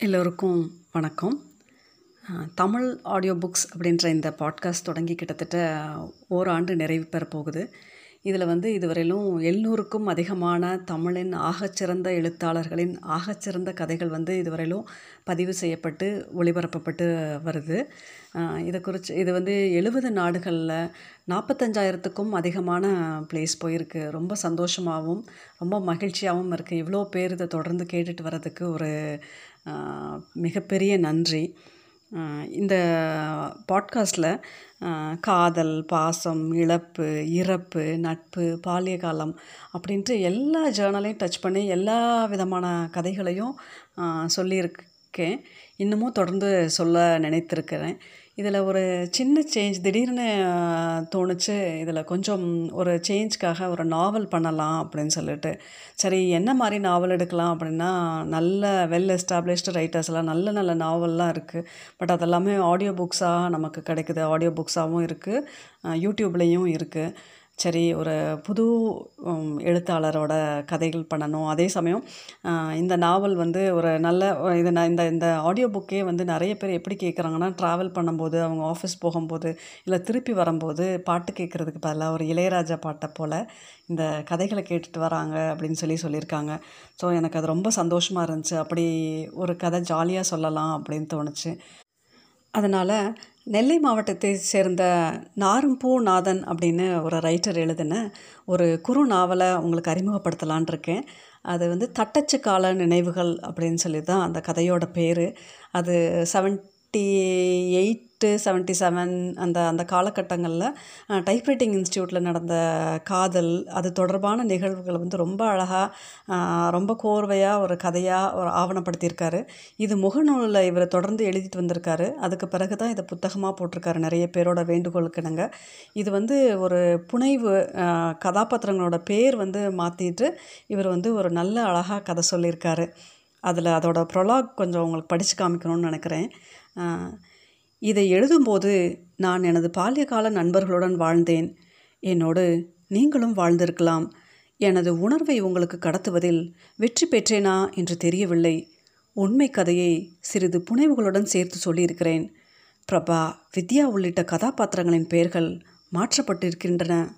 எல்லோருக்கும் வணக்கம். Tamil audio books அப்படின்ற இந்த பாட்காஸ்ட் தொடங்கி கிட்டத்தட்ட ஓராண்டு நிறைவு பெற போகுது இதில் வந்து இதுவரையிலும் எழுநூறுக்கும் அதிகமான தமிழின் ஆகச்சிறந்த எழுத்தாளர்களின் ஆகச்சிறந்த கதைகள் வந்து இதுவரையிலும் பதிவு செய்யப்பட்டு ஒளிபரப்பப்பட்டு வருது. இதை குறித்து இது வந்து எழுபது நாடுகளில் நாற்பத்தஞ்சாயிரத்துக்கும் அதிகமான ப்ளேஸ் போயிருக்கு. ரொம்ப சந்தோஷமாகவும் ரொம்ப மகிழ்ச்சியாகவும் இருக்குது இவ்வளோ பேர் இதை தொடர்ந்து கேட்டுட்டு வர்றதுக்கு ஒரு மிகப்பெரிய நன்றி. இந்த பாட்காஸ்டில் காதல் பாசம் இழப்பு இறப்பு நட்பு பாலிய காலம் அப்படின்ட்டு எல்லா ஜேர்னலையும் டச் பண்ணி எல்லா விதமான கதைகளையும் சொல்லியிருக்கேன். இன்னமும் தொடர்ந்து சொல்ல நினைத்திருக்கிறேன். இதில் ஒரு சின்ன சேஞ்ச் திடீர்னு தோணுச்சு இதில் கொஞ்சம் ஒரு சேஞ்ச்க்காக ஒரு நாவல் பண்ணலாம் அப்படின்னு சொல்லிட்டு. சரி என்ன மாதிரி நாவல் எடுக்கலாம் அப்படின்னா நல்ல வெல் எஸ்டாப்ளிஷ்டு ரைட்டர்ஸ்லாம் நல்ல நல்ல நாவல்லாம் இருக்குது பட் அதெல்லாமே ஆடியோ புக்ஸாக நமக்கு கிடைக்குது. ஆடியோ புக்ஸாகவும் இருக்குது யூடியூப்லேயும் இருக்குது சரி ஒரு புது எழுத்தாளரோட கதைகள் பண்ணணும். அதே சமயம் இந்த நாவல் வந்து ஒரு நல்ல இது நான் இந்த இந்த ஆடியோ புக்கே வந்து நிறைய பேர் எப்படி கேட்குறாங்கன்னா ட்ராவல் பண்ணும்போது அவங்க ஆஃபீஸ் போகும்போது இல்லை திருப்பி வரும்போது பாட்டு கேட்குறதுக்கு பதிலாக ஒரு இளையராஜா பாட்டை போல் இந்த கதைகளை கேட்டுட்டு வராங்க அப்படின்னு சொல்லி சொல்லியிருக்காங்க. ஸோ எனக்கு அது ரொம்ப சந்தோஷமாக இருந்துச்சு. அப்படி ஒரு கதை ஜாலியாக சொல்லலாம் அப்படின்னு தோணுச்சு. அதனால் நெல்லை மாவட்டத்தை சேர்ந்த நாரும்பூ நாதன் அப்படின்னு ஒரு ரைட்டர் எழுதின ஒரு குறு நாவலை உங்களுக்கு அறிமுகப்படுத்தலான் இருக்கேன். அது வந்து தட்டச்சு கால நினைவுகள் அப்படின்னு சொல்லி தான் அந்த கதையோட பேர். அது seven seventy eight seventy seven அந்த அந்த காலகட்டங்களில் டைப்ரைட்டிங் இன்ஸ்டியூட்டில் நடந்த காதல் அது தொடர்பான நிகழ்வுகளை வந்து ரொம்ப அழகாக ரொம்ப கோர்வையாக ஒரு கதையாக ஒரு ஆவணப்படுத்தியிருக்காரு. இது முகநூலில் இவர் தொடர்ந்து எழுதிட்டு வந்திருக்காரு. அதுக்கு பிறகு தான் இதை புத்தகமாக போட்டிருக்காரு நிறைய பேரோட வேண்டுகோளுக்கு இணங்க. இது வந்து ஒரு புனைவு கதாபாத்திரங்களோட பேர் வந்து மாற்றிட்டு இவர் வந்து ஒரு நல்ல அழகாக கதை சொல்லியிருக்காரு. அதில் அதோட ப்ரொலாக் கொஞ்சம் உங்களுக்கு படித்து காமிக்கணும்னு நினைக்கிறேன். இதை எழுதும்போது நான் எனது பால்யகால நண்பர்களுடன் வாழ்ந்தேன். என்னோடு நீங்களும் வாழ்ந்திருக்கலாம். எனது உணர்வை உங்களுக்கு கடத்துவதில் வெற்றி பெற்றேனா என்று தெரியவில்லை. உண்மை கதையை சிறிது புனைவுகளுடன் சேர்த்து சொல்லியிருக்கிறேன். பிரபா வித்யா உள்ளிட்ட கதாபாத்திரங்களின் பெயர்கள் மாற்றப்பட்டிருக்கின்றன.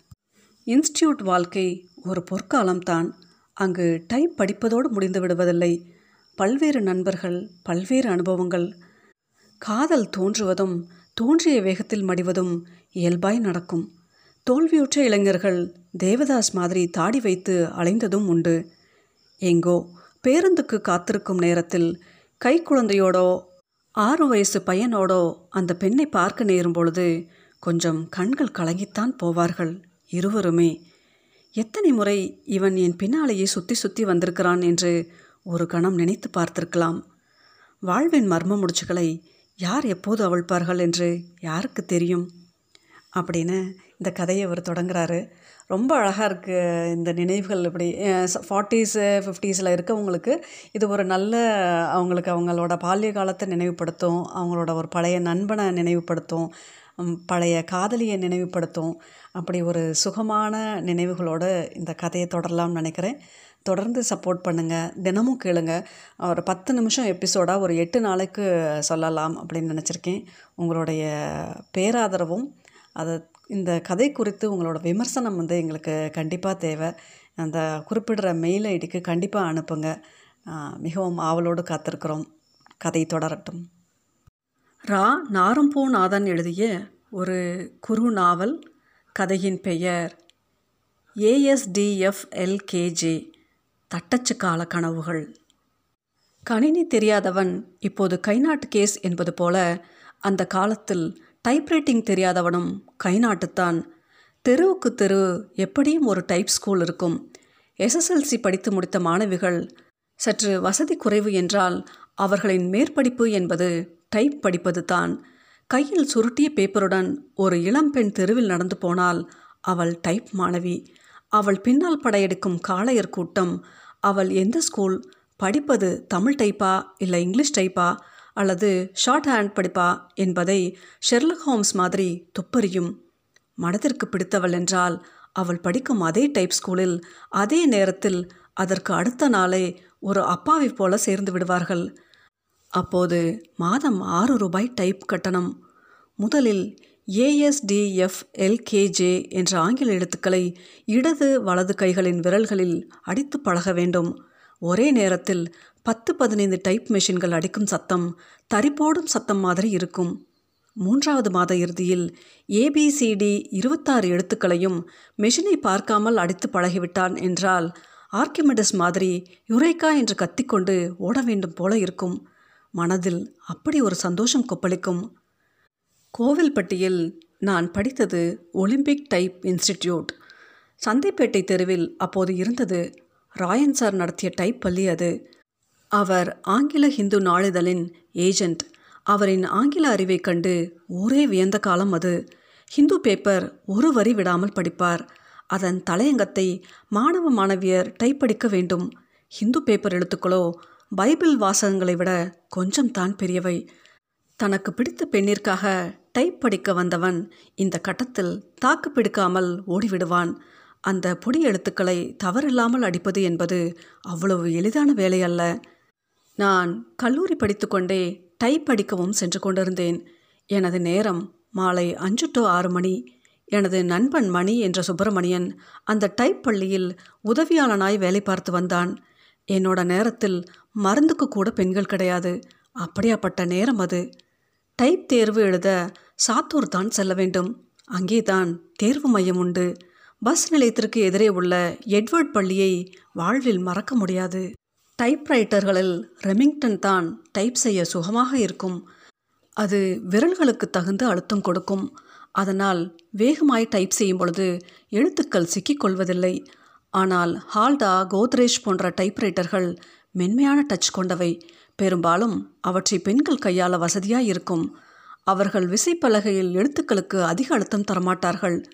இன்ஸ்டியூட் வாழ்க்கை ஒரு பொற்காலம்தான். அங்கு டைப் படிப்பதோடு முடிந்து விடுவதில்லை பல்வேறு நண்பர்கள் பல்வேறு அனுபவங்கள் காதல் தோன்றுவதும் தோன்றிய வேகத்தில் மடிவதும் இயல்பாய் நடக்கும். தோல்வியுற்ற இளைஞர்கள் தேவதாஸ் மாதிரி தாடி வைத்து அலைந்ததும் உண்டு. எங்கோ பேருந்துக்கு காத்திருக்கும் நேரத்தில் கைக்குழந்தையோடோ ஆறு வயசு பையனோடோ அந்த பெண்ணை பார்க்க நேரும் பொழுது கொஞ்சம் கண்கள் கலங்கித்தான் போவார்கள் இருவருமே. எத்தனை முறை இவன் என் பின்னாலேயே சுற்றி சுற்றி வந்திருக்கிறான் என்று ஒரு கணம் நினைத்து பார்த்திருக்கலாம். வாழ்வின் மர்ம முடிச்சுகளை யார் எப்போது அவிழ்ப்பார்கள் என்று யாருக்கு தெரியும்? அப்படின்னு இந்த கதையை அவர் தொடங்குறாரு. ரொம்ப அழகாக இருக்குது இந்த நினைவுகள் இப்படி ஃபார்ட்டிஸு ஃபிஃப்டிஸில் இருக்கவங்களுக்கு இது ஒரு நல்ல அவங்களுக்கு அவங்களோட பால்ய காலத்தை நினைவுபடுத்தும் அவங்களோட ஒரு பழைய நண்பனை நினைவுபடுத்தும் பழைய காதலியை நினைவுபடுத்தும் அப்படி ஒரு சுகமான நினைவுகளோடு இந்த கதையை தொடரலாம்னு நினைக்கிறேன். தொடர்ந்து சப்போர்ட் பண்ணுங்கள் தினமும் கேளுங்க. ஒரு பத்து நிமிஷம் எபிசோடாக ஒரு எட்டு நாளைக்கு சொல்லலாம் அப்படின்னு நினச்சிருக்கேன். உங்களுடைய பேராதரவும் அது இந்த கதை குறித்து உங்களோட விமர்சனம் வந்து எங்களுக்கு கண்டிப்பாக தேவை. அந்த குறிப்பிடுற மெயில் ஐடிக்கு கண்டிப்பாக அனுப்புங்க. மிகவும் ஆவலோடு காத்திருக்கிறோம். கதை தொடரட்டும். ரா நாரம்போநாதன் எழுதிய ஒரு குறு நாவல் கதையின் பெயர் ஏஎஸ்டிஎஃப்எல்கேஜே தட்டச்சு கால கனவுகள். கணினி தெரியாதவன் இப்போது கைநாட்டு கேஸ் என்பது போல அந்த காலத்தில் டைப்ரைட்டிங் தெரியாதவனும் கைநாட்டுத்தான். தெருவுக்கு தெரு எப்படியும் ஒரு டைப் ஸ்கூல் இருக்கும். எஸ்எஸ்எல்சி படித்து முடித்த மாணவிகள் சற்று வசதி குறைவு என்றால் அவர்களின் மேற்படிப்பு என்பது டைப் படிப்பது தான். கையில் சுருட்டிய பேப்பருடன் ஒரு இளம்பெண் தெருவில் நடந்து போனால் அவள் டைப் மாணவி. அவள் பின்னால் படையெடுக்கும் காளையர் கூட்டம். அவள் எந்த ஸ்கூல்? படிப்பது தமிழ் டைப்பா? இல்லை இங்கிலீஷ் டைப்பா? அல்லது ஷார்ட் ஹேண்ட் படிப்பா? என்பதை ஷெர்லக் ஹோம்ஸ் மாதிரி துப்பறியும். மனதிற்கு பிடித்தவள் என்றால் அவள் படிக்கும் அதே டைப் ஸ்கூலில் அதே நேரத்தில் அதற்கு அடுத்த நாளே ஒரு அப்பாவி போல சேர்ந்து விடுவார்கள். அப்போது மாதம் ஆறு ரூபாய் டைப் கட்டணம். முதலில் ஏஎஸ்டிஎஃப் எல்கேஜே என்ற ஆங்கில எழுத்துக்களை இடது வலது கைகளின் விரல்களில் அடித்து பழக வேண்டும். ஒரே நேரத்தில் பத்து பதினைந்து டைப் மெஷின்கள் அடிக்கும் சத்தம் தரிப்போடும் சத்தம் மாதிரி இருக்கும். மூன்றாவது மாத இறுதியில் ஏபிசிடி இருபத்தாறு எழுத்துக்களையும் மெஷினை பார்க்காமல் அடித்து பழகிவிட்டான் என்றால் ஆர்கிமெடிஸ் மாதிரி யுரேக்கா என்று கத்திக்கொண்டு ஓட வேண்டும் போல இருக்கும். மனதில் அப்படி ஒரு சந்தோஷம் கொப்பளிக்கும். கோவில்பட்டியில் நான் படித்தது ஒலிம்பிக் டைப் இன்ஸ்டிடியூட். சந்தைப்பேட்டை தெருவில் அப்போது இருந்தது. ராயன் சார் நடத்திய டைப் பள்ளி அது. அவர் ஆங்கில ஹிந்து நாளிதழின் ஏஜெண்ட் அவரின் ஆங்கில அறிவை கண்டு ஒரே வியந்த காலம் அது. ஹிந்து பேப்பர் ஒரு வரி விடாமல் படிப்பார். அதன் தலையங்கத்தை மாணவ மாணவியர் டைப் படிக்க வேண்டும். ஹிந்து பேப்பர் எழுத்துக்களோ பைபிள் வாசகங்களை விட கொஞ்சம் தான் பெரியவை. தனக்கு பிடித்த பெண்ணிற்காக டைப் படிக்க வந்தவன் இந்த கட்டத்தில் தாக்கு பிடிக்காமல் ஓடிவிடுவான். அந்த பொடி எழுத்துக்களை தவறில்லாமல் அடிப்பது என்பது அவ்வளவு எளிதான வேலை அல்ல. நான் கல்லூரி படித்துக்கொண்டே டைப் படிக்கவும் சென்று கொண்டிருந்தேன். எனது நேரம் மாலை அஞ்சு டு ஆறு மணி. எனது நண்பன் மணி என்ற சுப்பிரமணியன் அந்த டைப் பள்ளியில் உதவியாளனாய் வேலை பார்த்து வந்தான். என்னோட நேரத்தில் மருந்துக்கு கூட பெண்கள் கிடையாது. அப்படியாப்பட்ட நேரம் அது. டைப் தேர்வு எழுத சாத்தூர் தான் செல்ல வேண்டும். அங்கே தான் தேர்வு மையம் உண்டு. பஸ் நிலையத்திற்கு எதிரே உள்ள எட்வர்ட் பள்ளியை வாழ்வில் மறக்க முடியாது. டைப்ரைட்டர்களில் ரெமிங்டன் தான் டைப் செய்ய சுகமாக இருக்கும். அது விரல்களுக்கு தகுந்த அழுத்தம் கொடுக்கும். அதனால் வேகமாய் டைப் செய்யும் பொழுது எழுத்துக்கள் சிக்கிக்கொள்வதில்லை. ஆனால் ஹால்டா கோத்ரேஜ் போன்ற டைப்ரைட்டர்கள் மென்மையான டச் கொண்டவை. பெரும்பாலும் அவற்றை பெண்கள் கையாள வசதியாக இருக்கும் அவர்கள் விசைப்பலகையில் எழுத்துக்களுக்கு அதிக அழுத்தம் தரமாட்டார்கள்.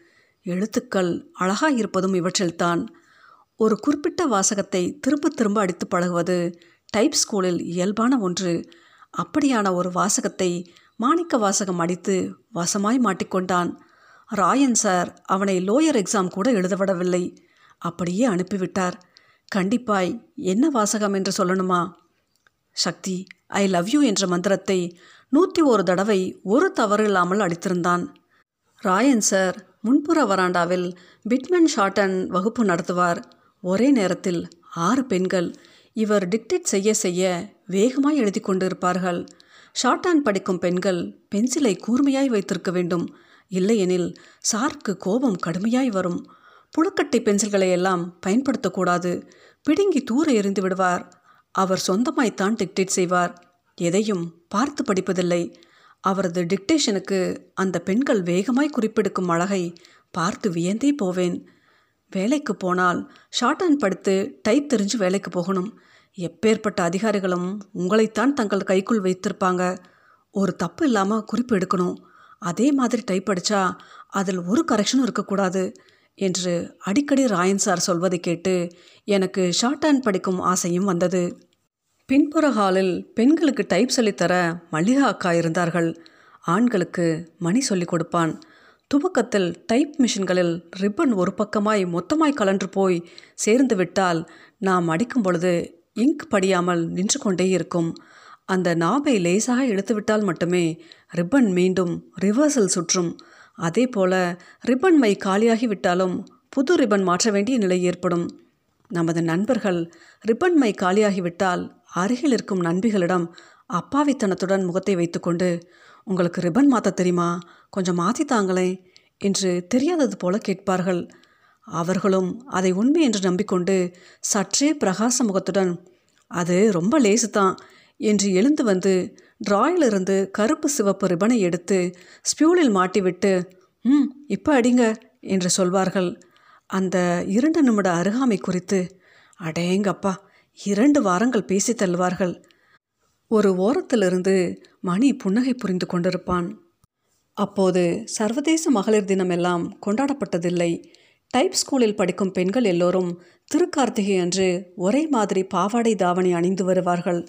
எழுத்துக்கள் அழகாக இருப்பதும் இவற்றில்தான். ஒரு குறிப்பிட்ட வாசகத்தை திரும்ப திரும்ப அடித்து பழகுவது டைப் ஸ்கூலில் இயல்பான ஒன்று. அப்படியான ஒரு வாசகத்தை மாணிக்க வாசகம் அடித்து வசமாய் மாட்டிக்கொண்டான். ராயன் சார் அவனை லோயர் எக்ஸாம் கூட எழுதவிடவில்லை. அப்படியே அனுப்பிவிட்டார். கண்டிப்பாய் என்ன வாசகம் என்று சொல்லணுமா? சக்தி ஐ லவ் யூ என்ற மந்திரத்தை நூற்றி ஒரு தடவை ஒரு தவறு இல்லாமல் அடித்திருந்தான். ராயன் சார் முன்புற வராண்டாவில் பிட்மன் ஷார்டன் வகுப்பு நடத்துவார். ஒரே நேரத்தில் ஆறு பெண்கள் இவர் டிக்டேட் செய்ய செய்ய வேகமாய் எழுதி கொண்டிருப்பார்கள். ஷார்டான் படிக்கும் பெண்கள் பென்சிலை கூர்மையாய் வைத்திருக்க வேண்டும். இல்லையெனில் சார்க்கு கோபம் கடுமையாய் வரும். புழுக்கட்டை பென்சில்களை எல்லாம் பயன்படுத்தக்கூடாது. பிடுங்கி தூர எறிந்து விடுவார். அவர் சொந்தமாய்த்தான் டிக்டேட் செய்வார். எதையும் பார்த்து படிப்பதில்லை. அவரது டிக்டேஷனுக்கு அந்த பெண்கள் வேகமாய் குறிப்பெடுக்கும் அழகை பார்த்து வியந்தே போவேன். வேலைக்கு போனால் ஷார்ட் ஹேண்ட் படித்து டைப் தெரிஞ்சு வேலைக்கு போகணும். எப்பேற்பட்ட அதிகாரிகளும் உங்களைத்தான் தங்கள் கைக்குள் வைத்திருப்பாங்க. ஒரு தப்பு இல்லாமல் குறிப்பு எடுக்கணும். அதே மாதிரி டைப் அடித்தா அதில் ஒரு கரெக்ஷனும் இருக்கக்கூடாது. என்று அடிக்கடி ராயன் சார் சொல்வதை கேட்டு எனக்கு ஷார்ட் ஹேண்ட் படிக்கும் ஆசையும் வந்தது. பின்புற ஹாலில் பெண்களுக்கு டைப் சொல்லித்தர மல்லிகா அக்கா இருந்தார்கள். ஆண்களுக்கு மணி சொல்லிக் கொடுப்பான். துவக்கத்தில் டைப் மிஷின்களில் ரிப்பன் ஒரு பக்கமாய் மொத்தமாய் கலன்று போய் சேர்ந்து விட்டால் நாம் அடிக்கும் பொழுது இங்க் படியாமல் நின்று கொண்டே இருக்கும். அந்த நாபை லேசாக இழுத்துவிட்டால் மட்டுமே ரிப்பன் மீண்டும் ரிவர்சல் சுற்றும். அதே போல ரிப்பன் மை காலியாகி விட்டாலும் புது ரிப்பன் மாற்ற வேண்டிய நிலை ஏற்படும். நமது நண்பர்கள் ரிப்பன் மை காலியாகிவிட்டால் அருகில் இருக்கும் நண்பிகளிடம் அப்பாவித்தனத்துடன் முகத்தை வைத்துக்கொண்டு உங்களுக்கு ரிப்பன் மாற்ற தெரியுமா? கொஞ்சம் மாற்றி தாங்களே என்று தெரியாதது போல கேட்பார்கள். அவர்களும் அதை உண்மை என்று நம்பிக்கொண்டு சற்றே பிரகாச முகத்துடன் அது ரொம்ப லேசு தான் என்று எழுந்து வந்து டிராயிலிருந்து கருப்பு சிவப்பு ரிபனை எடுத்து ஸ்பியூலில் மாட்டிவிட்டு ம் இப்போ அடிங்க என்று சொல்வார்கள். அந்த இரண்டு நிமிட அருகாமை குறித்து அடேங்கப்பா இரண்டு வாரங்கள் பேசி தள்ளுவார்கள். ஒரு ஓரத்திலிருந்து மணி புன்னகை புரிந்து கொண்டிருப்பான். அப்போது சர்வதேச மகளிர் தினம் எல்லாம் கொண்டாடப்பட்டதில்லை. டைப் ஸ்கூலில் படிக்கும் பெண்கள் எல்லோரும் திருக்கார்த்திகை அன்று ஒரே மாதிரி பாவாடை தாவணி அணிந்து வருவார்கள்.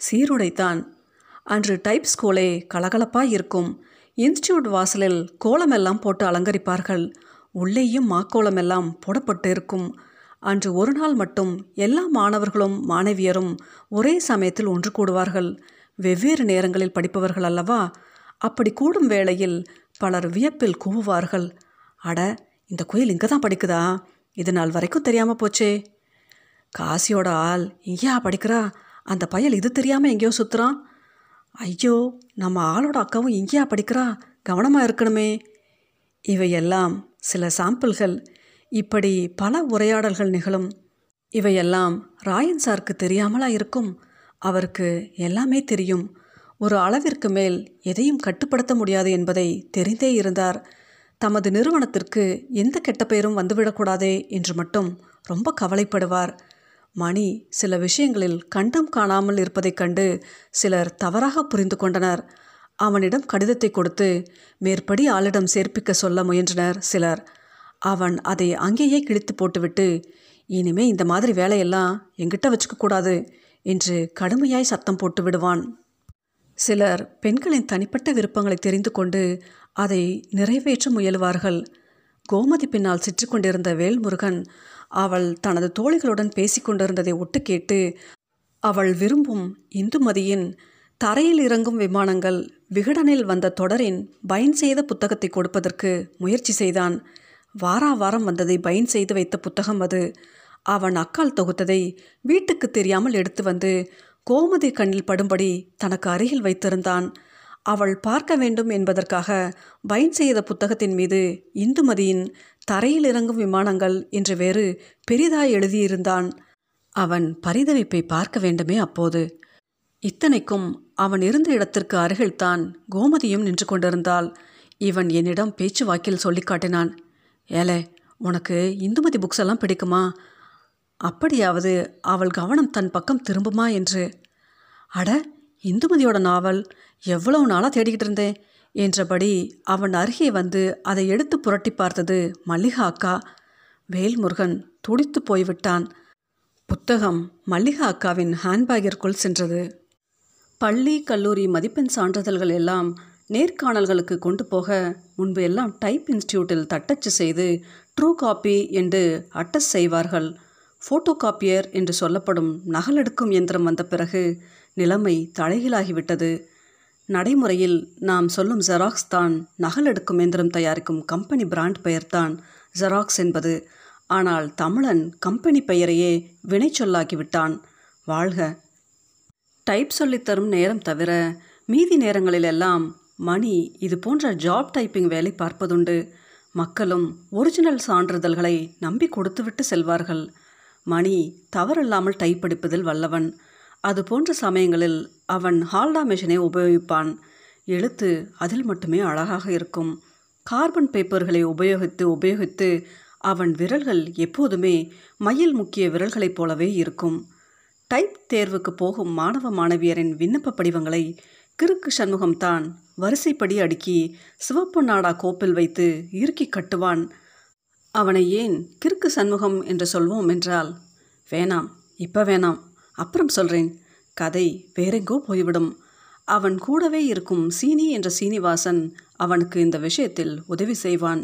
சீருடைத்தான் அன்று டைப் ஸ்கூலே கலகலப்பாக இருக்கும். இன்ஸ்டியூட் வாசலில் கோலமெல்லாம் போட்டு அலங்கரிப்பார்கள். உள்ளேயும் மாக்கோலமெல்லாம் போடப்பட்டு இருக்கும். அன்று ஒரு நாள் மட்டும் எல்லா மாணவர்களும் மாணவியரும் ஒரே சமயத்தில் ஒன்று கூடுவார்கள். வெவ்வேறு நேரங்களில் படிப்பவர்கள் அல்லவா? அப்படி கூடும் வேளையில் பலர் வியப்பில் கூவுவார்கள். அட இந்த குயில் இங்கே தான் படிக்குதா? இது நாள் வரைக்கும் தெரியாமல் போச்சே. காசியோட ஆள் இங்கேயா படிக்கிறா? அந்த பயல் இது தெரியாமல் எங்கேயோ சுற்றுறான் ஐயோ நம்ம ஆளோட அக்காவும் இங்கேயா படிக்கிறா? கவனமாக இருக்கணுமே. இவையெல்லாம் சில சாம்பிள்கள். இப்படி பல உரையாடல்கள் நிகழும். இவையெல்லாம் ராயன் சாருக்கு தெரியாமலா இருக்கும். அவருக்கு எல்லாமே தெரியும். ஒரு அளவிற்கு மேல் எதையும் கட்டுப்படுத்த முடியாது என்பதை தெரிந்தே இருந்தார். தமது நிறுவனத்திற்கு எந்த கெட்ட பெயரும் வந்துவிடக்கூடாதே என்று மட்டும் ரொம்ப கவலைப்படுவார். மணி சில விஷயங்களில் கண்டம் காணாமல் இருப்பதைக் கண்டு சிலர் தவறாக புரிந்து கொண்டனர். அவனிடம் கடிதத்தை கொடுத்து மேற்படி ஆளிடம் சேர்ப்பிக்க சொல்ல முயன்றனர் சிலர். அவன் அதை அங்கேயே கிழித்து போட்டுவிட்டு இனிமே இந்த மாதிரி வேலையெல்லாம் எங்கிட்ட வச்சுக்கக்கூடாது என்று கடுமையாய் சத்தம் போட்டு விடுவான். சிலர் பெண்களின் தனிப்பட்ட விருப்பங்களை தெரிந்து கொண்டு அதை நிறைவேற்ற முயலுவார்கள். கோமதி பின்னால் சிற்றிக்கொண்டிருந்த வேல்முருகன் அவள் தனது தோழிகளுடன் பேசிக்கொண்டிருந்ததை ஒட்டு கேட்டு அவள் விரும்பும் இந்துமதியின் தரையில் இறங்கும் விமானங்கள் விகடனில் வந்த தொடரின் பயன் செய்த புத்தகத்தை கொடுப்பதற்கு முயற்சி செய்தான். வாரா வாரம் வந்ததை பயன் செய்து வைத்த புத்தகம் அது. அவன் அக்கால் தொகுத்ததை வீட்டுக்கு தெரியாமல் எடுத்து வந்து கோமதி கண்ணில் படும்படி தனக்கு அருகில் வைத்திருந்தான். அவள் பார்க்க வேண்டும் என்பதற்காக பயன் செய்த புத்தகத்தின் மீது இந்துமதியின் தரையில் இறங்கும் விமானங்கள் என்று வேறு பெரிதாய் எழுதியிருந்தான். அவன் பரிதவிப்பை பார்க்க வேண்டுமே அப்போது. இத்தனைக்கும் அவன் இருந்த இடத்திற்கு அருகில்தான் கோமதியும் நின்று கொண்டிருந்தாள். இவன் என்னிடம் பேச்சுவாக்கில் சொல்லி காட்டினான் ஏலே உனக்கு இந்துமதி புக்ஸ் எல்லாம் பிடிக்குமா? அப்படியாவது அவள் கவனம் தன் பக்கம் திரும்புமா? என்று. அட இந்துமதியோட நாவல் எவ்வளவு நாளாக தேடிக்கிட்டு இருந்தேன். என்றபடி அவன் அருகே வந்து அதை எடுத்து புரட்டி பார்த்தது மல்லிகா அக்கா. வேல்முருகன் துடித்து போய்விட்டான். புத்தகம் மல்லிகா அக்காவின் ஹேண்ட்பேக்கிற்குள் சென்றது. பள்ளி கல்லூரி மதிப்பெண் சான்றிதழ்கள் எல்லாம் நேர்காணல்களுக்கு கொண்டு போக முன்பு எல்லாம் டைப் இன்ஸ்டியூட்டில் தட்டச்சு செய்து ட்ரூ காப்பி என்று அட்டஸ் செய்வார்கள். ஃபோட்டோ காப்பியர் என்று சொல்லப்படும் நகலெடுக்கும் இயந்திரம் வந்த பிறகு நிலைமை தலைகீழாகிவிட்டது. நடைமுறையில் நாம் சொல்லும் ஜெராக்ஸ் தான் நகலெடுக்கும் எந்திரம் தயாரிக்கும் கம்பெனி பிராண்ட் பெயர்தான் ஜெராக்ஸ் என்பது. ஆனால் தமிழன் கம்பெனி பெயரையே வினை சொல்லாக்கிவிட்டான் வாழ்க. டைப் சொல்லித்தரும் நேரம் தவிர மீதி நேரங்களிலெல்லாம் மணி இது போன்ற ஜாப் டைப்பிங் வேலை பார்ப்பதுண்டு. மக்களும் ஒரிஜினல் சான்றிதழ்களை நம்பி கொடுத்துவிட்டு செல்வார்கள். மணி தவறில்லாமல் டைப் அடிப்பதில் வல்லவன். அது போன்ற சமயங்களில் அவன் ஹால்டா மிஷினை உபயோகிப்பான். எழுத்து அதில் மட்டுமே அழகாக இருக்கும். கார்பன் பேப்பர்களை உபயோகித்து உபயோகித்து அவன் விரல்கள் எப்போதுமே மயில் முக்கிய விரல்களைப் போலவே இருக்கும். டைப் தேர்வுக்கு போகும் மாணவ மாணவியரின் விண்ணப்ப படிவங்களை கிறுக்கு சண்முகம் தான் வரிசைப்படி அடுக்கி சிவப்பு நாடா கோப்பில் வைத்து இறுக்கி கட்டுவான். அவனை ஏன் கிறுக்கு சண்முகம் என்று சொல்வோம் என்றால் வேணாம் இப்போ வேணாம். அப்புறம் சொல்கிறேன் கதை வேறெங்கோ போய்விடும். அவன் கூடவே இருக்கும் சீனி என்ற சீனிவாசன் அவனுக்கு இந்த விஷயத்தில் உதவி செய்வான்.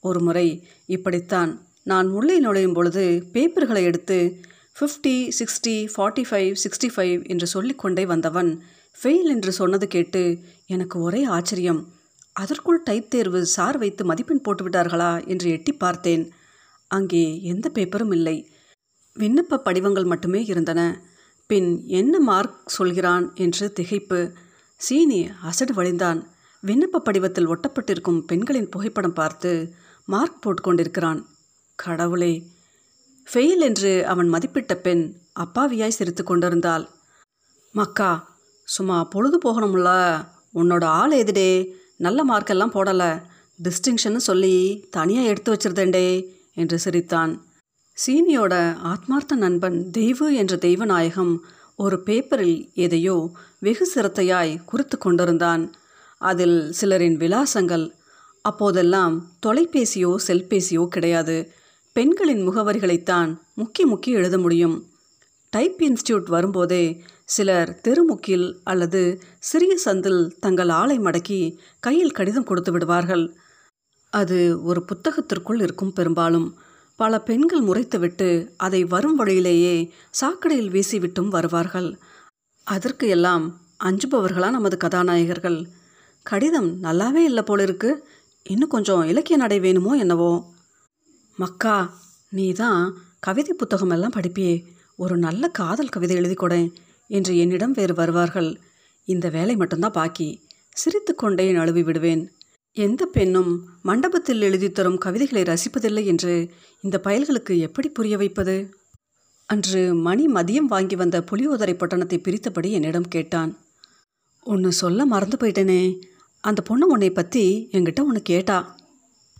ஒரு முறை இப்படித்தான் நான் உள்ளே நுழையும் பொழுது பேப்பர்களை எடுத்து fifty sixty forty five sixty five என்று சொல்லிக்கொண்டே வந்தவன் ஃபெயில் என்று சொன்னது கேட்டு எனக்கு ஒரே ஆச்சரியம். அதற்குள் டைப் தேர்வு சார் வைத்து மதிப்பெண் போட்டுவிட்டார்களா என்று எட்டி பார்த்தேன். அங்கே எந்த பேப்பரும் இல்லை. விண்ணப்ப படிவங்கள் மட்டுமே இருந்தன. பின் என்ன மார்க் சொல்கிறான் என்று திகைப்பு. சீனி அசடு வழிந்தான். விண்ணப்ப படிவத்தில் ஒட்டப்பட்டிருக்கும் பெண்களின் புகைப்படம் பார்த்து மார்க் போட்டுக்கொண்டிருக்கிறான். கடவுளே. ஃபெயில் என்று அவன் மதிப்பிட்ட பெண் அப்பாவியாய் சிரித்து கொண்டிருந்தாள். மக்கா சும்மா பொழுது போகணும்ல. உன்னோட ஆள் எதுடே? நல்ல மார்க்கெல்லாம் போடலை. டிஸ்டிங்ஷன்னு சொல்லி தனியாக எடுத்து வச்சிருந்தேன்டே என்று சிரித்தான். சீனியோட ஆத்மார்த்த நண்பன் தெய்வு என்ற தெய்வநாயகம் ஒரு பேப்பரில் எதையோ வெகு சிரத்தையாய் குறித்து கொண்டிருந்தான். அதில் சிலரின் விலாசங்கள் அப்போதெல்லாம் தொலைபேசியோ செல்பேசியோ கிடையாது. பெண்களின் முகவரிகளைத்தான் முக்கி முக்கி எழுத முடியும். டைப் இன்ஸ்டியூட் வரும்போதே சிலர் தெருமுக்கில் அல்லது சிறிய சந்தில் தங்கள் ஆளை மடக்கி கையில் கடிதம் கொடுத்து விடுவார்கள். அது ஒரு புத்தகத்திற்குள் இருக்கும் பெரும்பாலும். பல பெண்கள் முறைத்துவிட்டு அதை வரும் வழியிலேயே சாக்கடையில் வீசிவிட்டும் வருவார்கள். அதற்கு எல்லாம் அஞ்சுபவர்களா நமது கதாநாயகர்கள். கடிதம் நல்லாவே இல்லை போல இருக்கு இன்னும் கொஞ்சம் இலக்கிய நடை வேணுமோ என்னவோ? மக்கா நீ தான் கவிதை புத்தகம் எல்லாம் படிப்பியே. ஒரு நல்ல காதல் கவிதை எழுதி கொடேன் என்று என்னிடம் வேறு வருவார்கள். இந்த வேலை மட்டும்தான் பாக்கி. சிரித்துக்கொண்டே நழுவி விடுவேன். எந்த பெண்ணும் மண்டபத்தில் எழுதி தரும் கவிதைகளை ரசிப்பதில்லை என்று இந்த பயல்களுக்கு எப்படி புரிய வைப்பது? அன்று மணி மதியம் வாங்கி வந்த புளியோதரை பட்டணத்தை பிரித்தபடி என்னிடம் கேட்டான். ஒன்று சொல்ல மறந்து போயிட்டேனே. அந்த பொண்ணு உன்னை பற்றி என்கிட்ட ஒன்று கேட்டா.